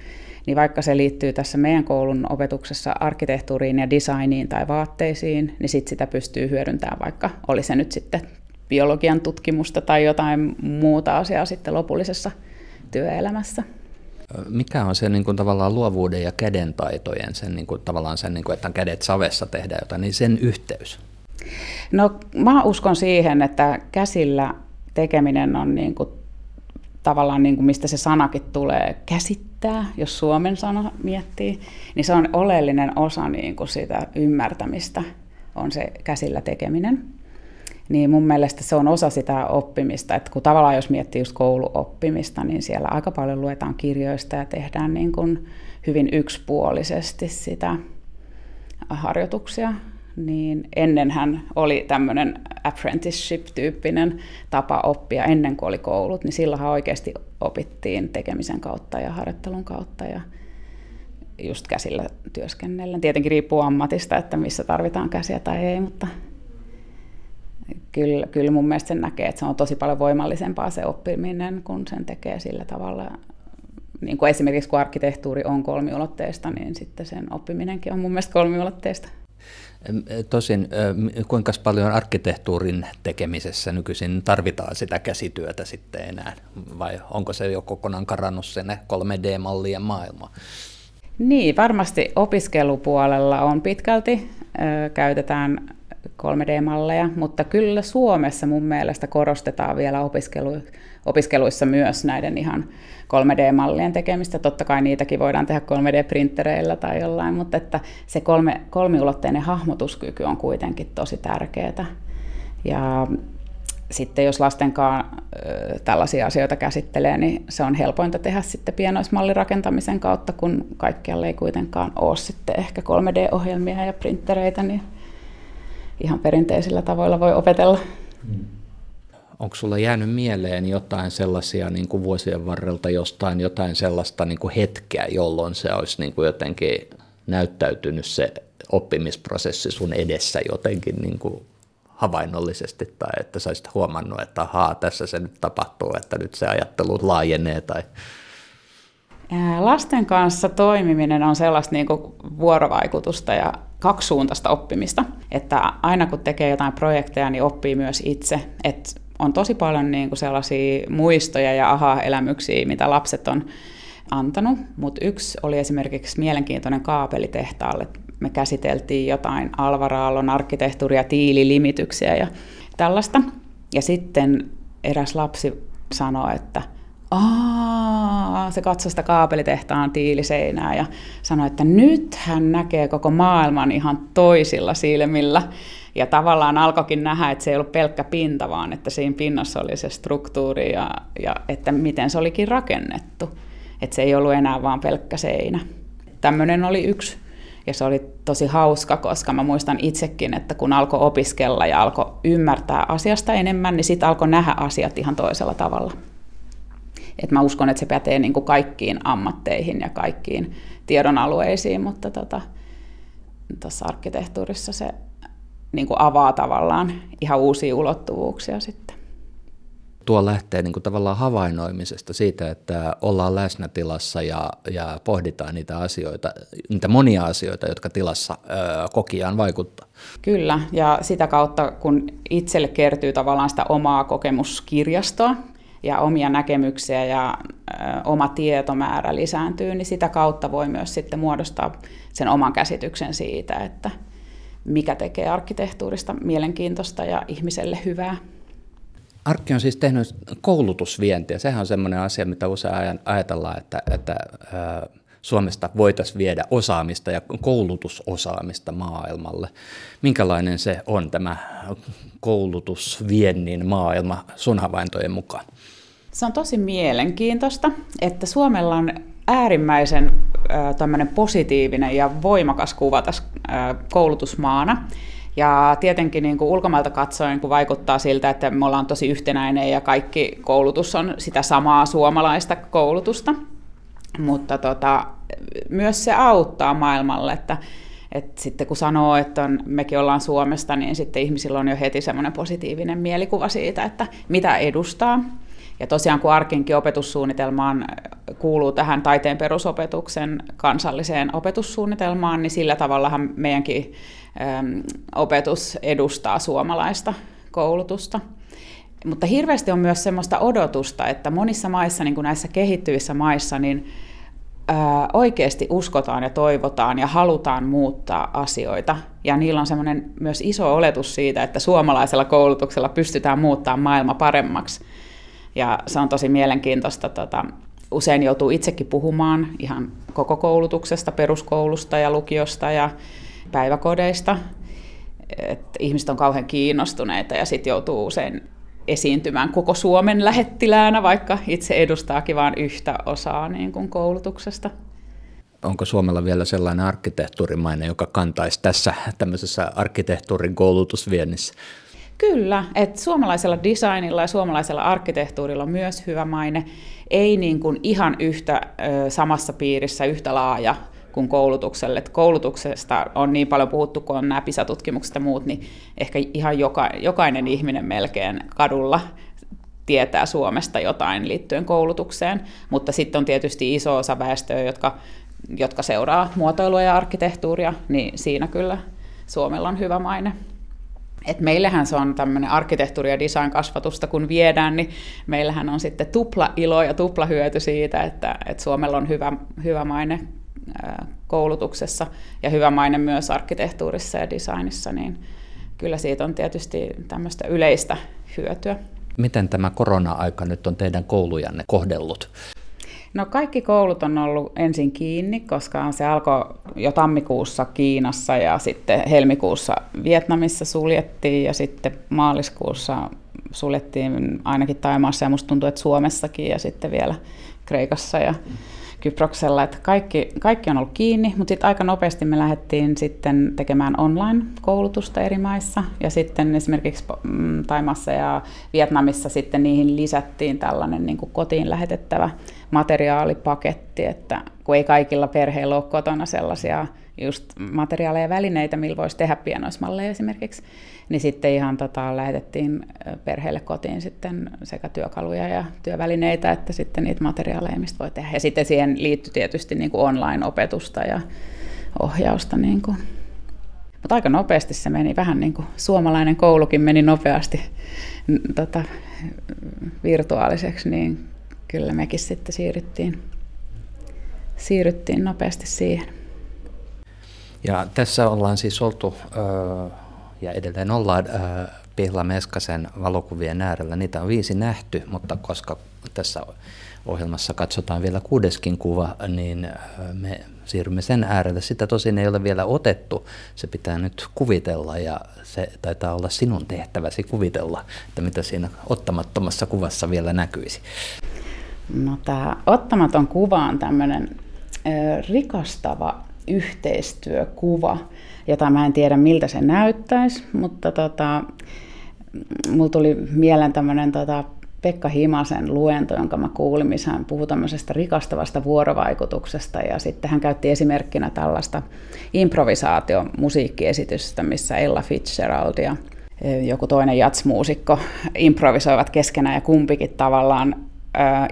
Niin vaikka se liittyy tässä meidän koulun opetuksessa arkkitehtuuriin ja designiin tai vaatteisiin, niin sitten sitä pystyy hyödyntämään, vaikka oli se nyt sitten biologian tutkimusta tai jotain muuta asiaa sitten lopullisessa työelämässä. Mikä on se niin kuin, tavallaan luovuuden ja kädentaitojen, sen, niin kuin, tavallaan sen, niin kuin, että kädet savessa tehdään jotain, niin sen yhteys? No mä uskon siihen, että käsillä tekeminen on niin kuin, tavallaan niin kuin mistä se sanakin tulee, käsittää, jos suomen sana miettii, niin se on oleellinen osa niin kuin sitä ymmärtämistä, on se käsillä tekeminen. Niin mun mielestä se on osa sitä oppimista, että kun tavallaan jos miettii just kouluoppimista, niin siellä aika paljon luetaan kirjoista ja tehdään niin kuin hyvin yksipuolisesti sitä harjoituksia niin ennenhän oli tämmöinen apprenticeship-tyyppinen tapa oppia ennen kuin oli koulut, niin silloinhan oikeasti opittiin tekemisen kautta ja harjoittelun kautta ja just käsillä työskennellä. Tietenkin riippuu ammatista, että missä tarvitaan käsiä tai ei, mutta kyllä, kyllä mun mielestä sen näkee, että se on tosi paljon voimallisempaa se oppiminen, kun sen tekee sillä tavalla. Niin kuin esimerkiksi kun arkkitehtuuri on kolmiulotteista, niin sitten sen oppiminenkin on mun mielestä kolmiulotteista. Tosin kuinka paljon arkkitehtuurin tekemisessä nykyisin tarvitaan sitä käsityötä sitten enää, vai onko se jo kokonaan karannut sinne 3D-mallien maailmaan? Niin, varmasti opiskelupuolella on pitkälti, käytetään 3D-malleja, mutta kyllä Suomessa mun mielestä korostetaan vielä opiskelu, opiskeluissa myös näiden ihan 3D-mallien tekemistä. Totta kai niitäkin voidaan tehdä 3D-printtereillä tai jollain, mutta että se kolme, kolmiulotteinen hahmotuskyky on kuitenkin tosi tärkeää. Ja sitten jos lastenkaan tällaisia asioita käsittelee, niin se on helpointa tehdä sitten pienoismallirakentamisen kautta, kun kaikkialle ei kuitenkaan ole sitten ehkä 3D-ohjelmia ja printtereitä, niin ihan perinteisillä tavoilla voi opetella. Mm. Onko sulla jäänyt mieleen jotain sellaisia niin kuin vuosien varrelta jostain jotain sellaista niin kuin hetkeä, jolloin se olisi niin kuin jotenkin näyttäytynyt se oppimisprosessi sun edessä jotenkin niin kuin havainnollisesti tai että sä olisit huomannut, että ahaa, tässä se nyt tapahtuu, että nyt se ajattelu laajenee tai Lasten kanssa toimiminen on sellaista niin kuin vuorovaikutusta ja kaksisuuntaista oppimista, että aina kun tekee jotain projekteja, niin oppii myös itse. Et on tosi paljon niin kuin sellaisia muistoja ja aha-elämyksiä, mitä lapset on antanut, mutta yksi oli esimerkiksi mielenkiintoinen kaapelitehtaalle. Me käsiteltiin jotain Alvaraallon arkkitehtuuria, tiililimityksiä ja tällaista. Ja sitten eräs lapsi sanoi, että – Aa, se katsoi sitä kaapelitehtaan tiiliseinää ja sanoi, että nyt hän näkee koko maailman ihan toisilla silmillä. Ja tavallaan alkoikin nähdä, että se ei ollut pelkkä pinta, vaan että siinä pinnassa oli se struktuuri ja, ja että miten se olikin rakennettu. Että se ei ollut enää vaan pelkkä seinä. Tämmöinen oli yksi. Ja se oli tosi hauska, koska mä muistan itsekin, että kun alkoi opiskella ja alkoi ymmärtää asiasta enemmän, niin sitten alkoi nähdä asiat ihan toisella tavalla. Et mä uskon, että se pätee niin kuin kaikkiin ammatteihin ja kaikkiin tiedonalueisiin, mutta tuossa tota, arkkitehtuurissa se niin kuin avaa tavallaan ihan uusia ulottuvuuksia sitten. tuo lähtee niin kuin tavallaan havainnoimisesta siitä, että ollaan läsnätilassa ja, ja pohditaan niitä asioita, niitä monia asioita, jotka tilassa ö, kokijaan vaikuttaa. Kyllä, ja sitä kautta kun itselle kertyy tavallaan sitä omaa kokemuskirjastoa, ja omia näkemyksiä ja ö, oma tietomäärä lisääntyy, niin sitä kautta voi myös sitten muodostaa sen oman käsityksen siitä, että mikä tekee arkkitehtuurista mielenkiintoista ja ihmiselle hyvää. Arkki on siis tehnyt koulutusvientiä. Sehän on sellainen asia, mitä usein ajatellaan, että, että Suomesta voitaisiin viedä osaamista ja koulutusosaamista maailmalle. Minkälainen se on tämä koulutusviennin maailma sun havaintojen mukaan? Se on tosi mielenkiintoista, että Suomella on äärimmäisen äh, positiivinen ja voimakas kuva tässä koulutusmaana. Ja tietenkin niin kuin ulkomailta katsoen, kun vaikuttaa siltä, että me ollaan tosi yhtenäinen ja kaikki koulutus on sitä samaa suomalaista koulutusta. Mutta tota, myös se auttaa maailmalle, että, että sitten kun sanoo, että on, mekin ollaan Suomesta, niin sitten ihmisillä on jo heti semmoinen positiivinen mielikuva siitä, että mitä edustaa. Ja tosiaan kun Arkinkin opetussuunnitelmaan kuuluu tähän taiteen perusopetuksen kansalliseen opetussuunnitelmaan, niin sillä tavallahan meidänkin äm, opetus edustaa suomalaista koulutusta. Mutta hirveästi on myös semmoista odotusta, että monissa maissa, niin kuin näissä kehittyvissä maissa, niin ää, oikeasti uskotaan ja toivotaan ja halutaan muuttaa asioita. Ja niillä on semmoinen myös iso oletus siitä, että suomalaisella koulutuksella pystytään muuttamaan maailma paremmaksi. Ja se on tosi mielenkiintoista. Tota, usein joutuu itsekin puhumaan ihan koko koulutuksesta, peruskoulusta ja lukiosta ja päiväkodeista. Et ihmiset on kauhean kiinnostuneita ja sitten joutuu usein esiintymään koko Suomen lähettiläänä, vaikka itse edustaakin vain yhtä osaa niin kuin koulutuksesta. Onko Suomella vielä sellainen arkkitehtuurimainen, joka kantaisi tässä tämmöisessä arkkitehtuurin koulutusviennissä? Kyllä, että suomalaisella designilla ja suomalaisella arkkitehtuurilla on myös hyvä maine. Ei niin kuin ihan yhtä samassa piirissä, yhtä laaja kuin koulutukselle. Et koulutuksesta on niin paljon puhuttu, kun on nämä PISA-tutkimukset ja muut, niin ehkä ihan joka, jokainen ihminen melkein kadulla tietää Suomesta jotain liittyen koulutukseen, mutta sitten on tietysti iso osa väestöä, jotka, jotka seuraa muotoilua ja arkkitehtuuria, niin siinä kyllä Suomella on hyvä maine. Et meillähän se on tämmöinen arkkitehtuuri- ja design-kasvatusta, kun viedään, niin meillähän on sitten tupla ilo ja tupla hyöty siitä, että, että Suomella on hyvä, hyvä maine koulutuksessa ja hyvä maine myös arkkitehtuurissa ja designissa, niin kyllä siitä on tietysti tämmöistä yleistä hyötyä. Miten tämä korona-aika nyt on teidän koulujanne kohdellut? No kaikki koulut on ollut ensin kiinni, koska se alkoi jo tammikuussa Kiinassa ja sitten helmikuussa Vietnamissa suljettiin ja sitten maaliskuussa suljettiin ainakin Taimaassa ja musta tuntuu, että Suomessakin ja sitten vielä Kreikassa ja Kyproksella, että kaikki, kaikki on ollut kiinni, mutta sitten aika nopeasti me lähdettiin sitten tekemään online-koulutusta eri maissa. Ja sitten esimerkiksi mm, Taimassa ja Vietnamissa sitten niihin lisättiin tällainen niin kuin kotiin lähetettävä materiaalipaketti, että kun ei kaikilla perheillä ole kotona sellaisia just materiaaleja ja välineitä, millä voisi tehdä pienoismalleja esimerkiksi, niin sitten ihan tota, lähetettiin perheelle kotiin sitten sekä työkaluja ja työvälineitä, että sitten niitä materiaaleja, mistä voi tehdä. Ja sitten siihen liittyy tietysti niin kuin online-opetusta ja ohjausta. Niin kuin. Mutta aika nopeasti se meni, vähän niin kuin suomalainen koulukin meni nopeasti tota, virtuaaliseksi, niin kyllä mekin sitten siirryttiin, siirryttiin nopeasti siihen. Ja tässä ollaan siis oltu, ja edelleen ollaan Pihla Meskasen valokuvien äärellä. Niitä on viisi nähty, mutta koska tässä ohjelmassa katsotaan vielä kuudeskin kuva, niin me siirrymme sen äärelle. Sitä tosin ei ole vielä otettu, se pitää nyt kuvitella ja se taitaa olla sinun tehtäväsi kuvitella, että mitä siinä ottamattomassa kuvassa vielä näkyisi. No tämä ottamaton kuva on tämmöinen rikastava yhteistyökuva, jota mä en tiedä miltä se näyttäisi, mutta tota, mulla tuli mieleen tämmöinen tota, Pekka Himasen luento, jonka mä kuulin, missä hän puhui tämmöisestä rikastavasta vuorovaikutuksesta. Ja sitten hän käytti esimerkkinä tällaista improvisaatiomusiikkiesitystä, missä Ella Fitzgerald ja joku toinen jatsmuusikko improvisoivat keskenään ja kumpikin tavallaan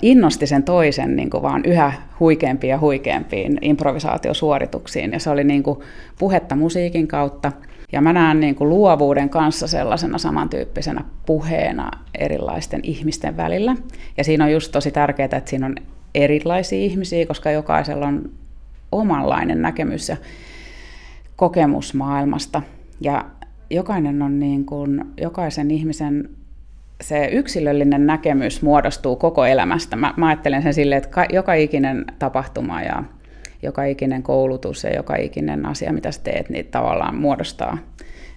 innosti sen toisen niin kuin vaan yhä huikeampiin ja huikeampiin improvisaatiosuorituksiin. Ja se oli niin kuin puhetta musiikin kautta. Ja mä näen niin kuin luovuuden kanssa sellaisena samantyyppisenä puheena erilaisten ihmisten välillä. Ja siinä on just tosi tärkeää, että siinä on erilaisia ihmisiä, koska jokaisella on omanlainen näkemys ja kokemus maailmasta. Ja jokainen on niin kuin, jokaisen ihmisen se yksilöllinen näkemys muodostuu koko elämästä. Mä, mä ajattelen sen silleen, että ka, joka ikinen tapahtuma ja joka ikinen koulutus ja joka ikinen asia, mitä sä teet, niin tavallaan muodostaa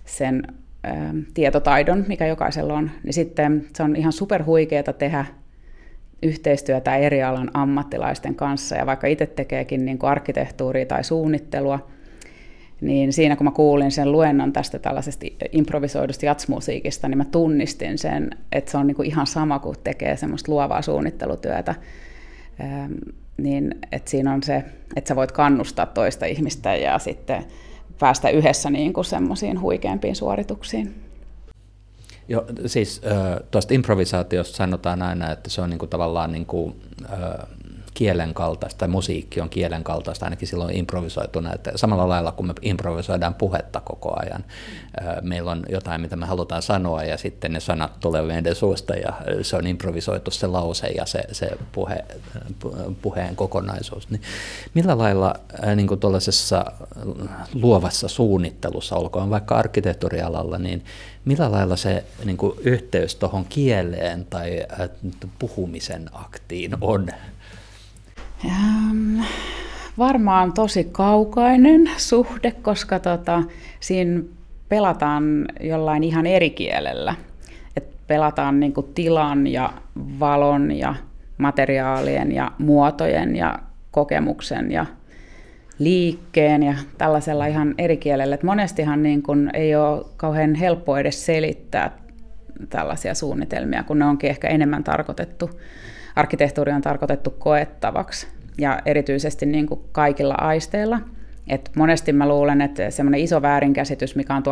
sen ä, tietotaidon, mikä jokaisella on. Niin sitten se on ihan superhuikeeta tehdä yhteistyötä eri alan ammattilaisten kanssa. Ja vaikka itse tekeekin niin kuin arkkitehtuuria tai suunnittelua, niin siinä kun mä kuulin sen luennon tästä tällaisesta improvisoidusta jatsmusiikista, niin mä tunnistin sen, että se on niin kuin ihan sama kuin tekee semmoista luovaa suunnittelutyötä. Ähm, niin että siinä on se, että sä voit kannustaa toista ihmistä ja sitten päästä yhdessä niin kuin semmoisiin huikeampiin suorituksiin. Joo, siis tuosta improvisaatiosta sanotaan aina, että se on niinku tavallaan niinku, kielen kaltaista, tai musiikki on kielen kaltaista, ainakin silloin improvisoituna, että samalla lailla kun me improvisoidaan puhetta koko ajan, meillä on jotain, mitä me halutaan sanoa, ja sitten ne sanat tulevat meidän suusta, ja se on improvisoitu se lause ja se, se puhe, puheen kokonaisuus. Niin millä lailla niin kuin tuollaisessa luovassa suunnittelussa, olkoon vaikka arkkitehtuurialalla, niin millä lailla se niin kuin yhteys tuohon kieleen tai puhumisen aktiin on? Varmaan tosi kaukainen suhde, koska tota, siinä pelataan jollain ihan eri kielellä. Et pelataan niinku tilan ja valon ja materiaalien ja muotojen ja kokemuksen ja liikkeen ja tällaisella ihan eri kielellä. Et monestihan niin kun ei ole kauhean helppo edes selittää tällaisia suunnitelmia, kun ne onkin ehkä enemmän tarkoitettu arkkitehtuuri on tarkoitettu koettavaksi ja erityisesti niin kuin kaikilla aisteilla. Et monesti mä luulen, että semmoinen iso väärinkäsitys, mikä on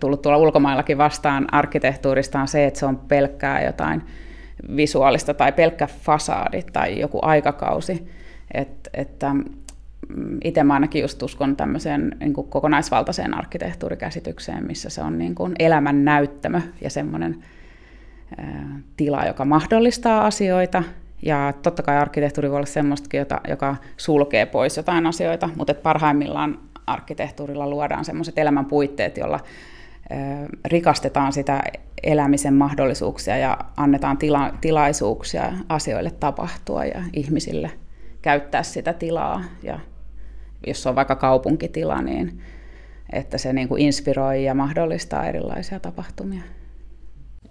tullut tuolla ulkomaillakin vastaan arkkitehtuurista, on se, että se on pelkkää jotain visuaalista tai pelkkä fasaadi tai joku aikakausi. Et, että mm, itse mä ainakin just uskon tämmöiseen niin kuin kokonaisvaltaiseen arkkitehtuurikäsitykseen, missä se on niin kuin elämän näyttämö ja semmoinen tila, joka mahdollistaa asioita ja totta kai arkkitehtuuri voi olla semmoistakin, jota, joka sulkee pois jotain asioita, mutta et parhaimmillaan arkkitehtuurilla luodaan semmoiset elämän puitteet, jolla ö, rikastetaan sitä elämisen mahdollisuuksia ja annetaan tila, tilaisuuksia asioille tapahtua ja ihmisille käyttää sitä tilaa. Ja jos on vaikka kaupunkitila, niin että se niin kuin inspiroi ja mahdollistaa erilaisia tapahtumia.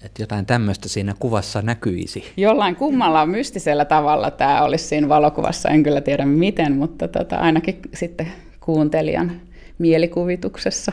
Että jotain tämmöistä siinä kuvassa näkyisi. Jollain kummalla mystisellä tavalla tämä olisi siinä valokuvassa, en kyllä tiedä miten, mutta tota, ainakin sitten kuuntelijan mielikuvituksessa.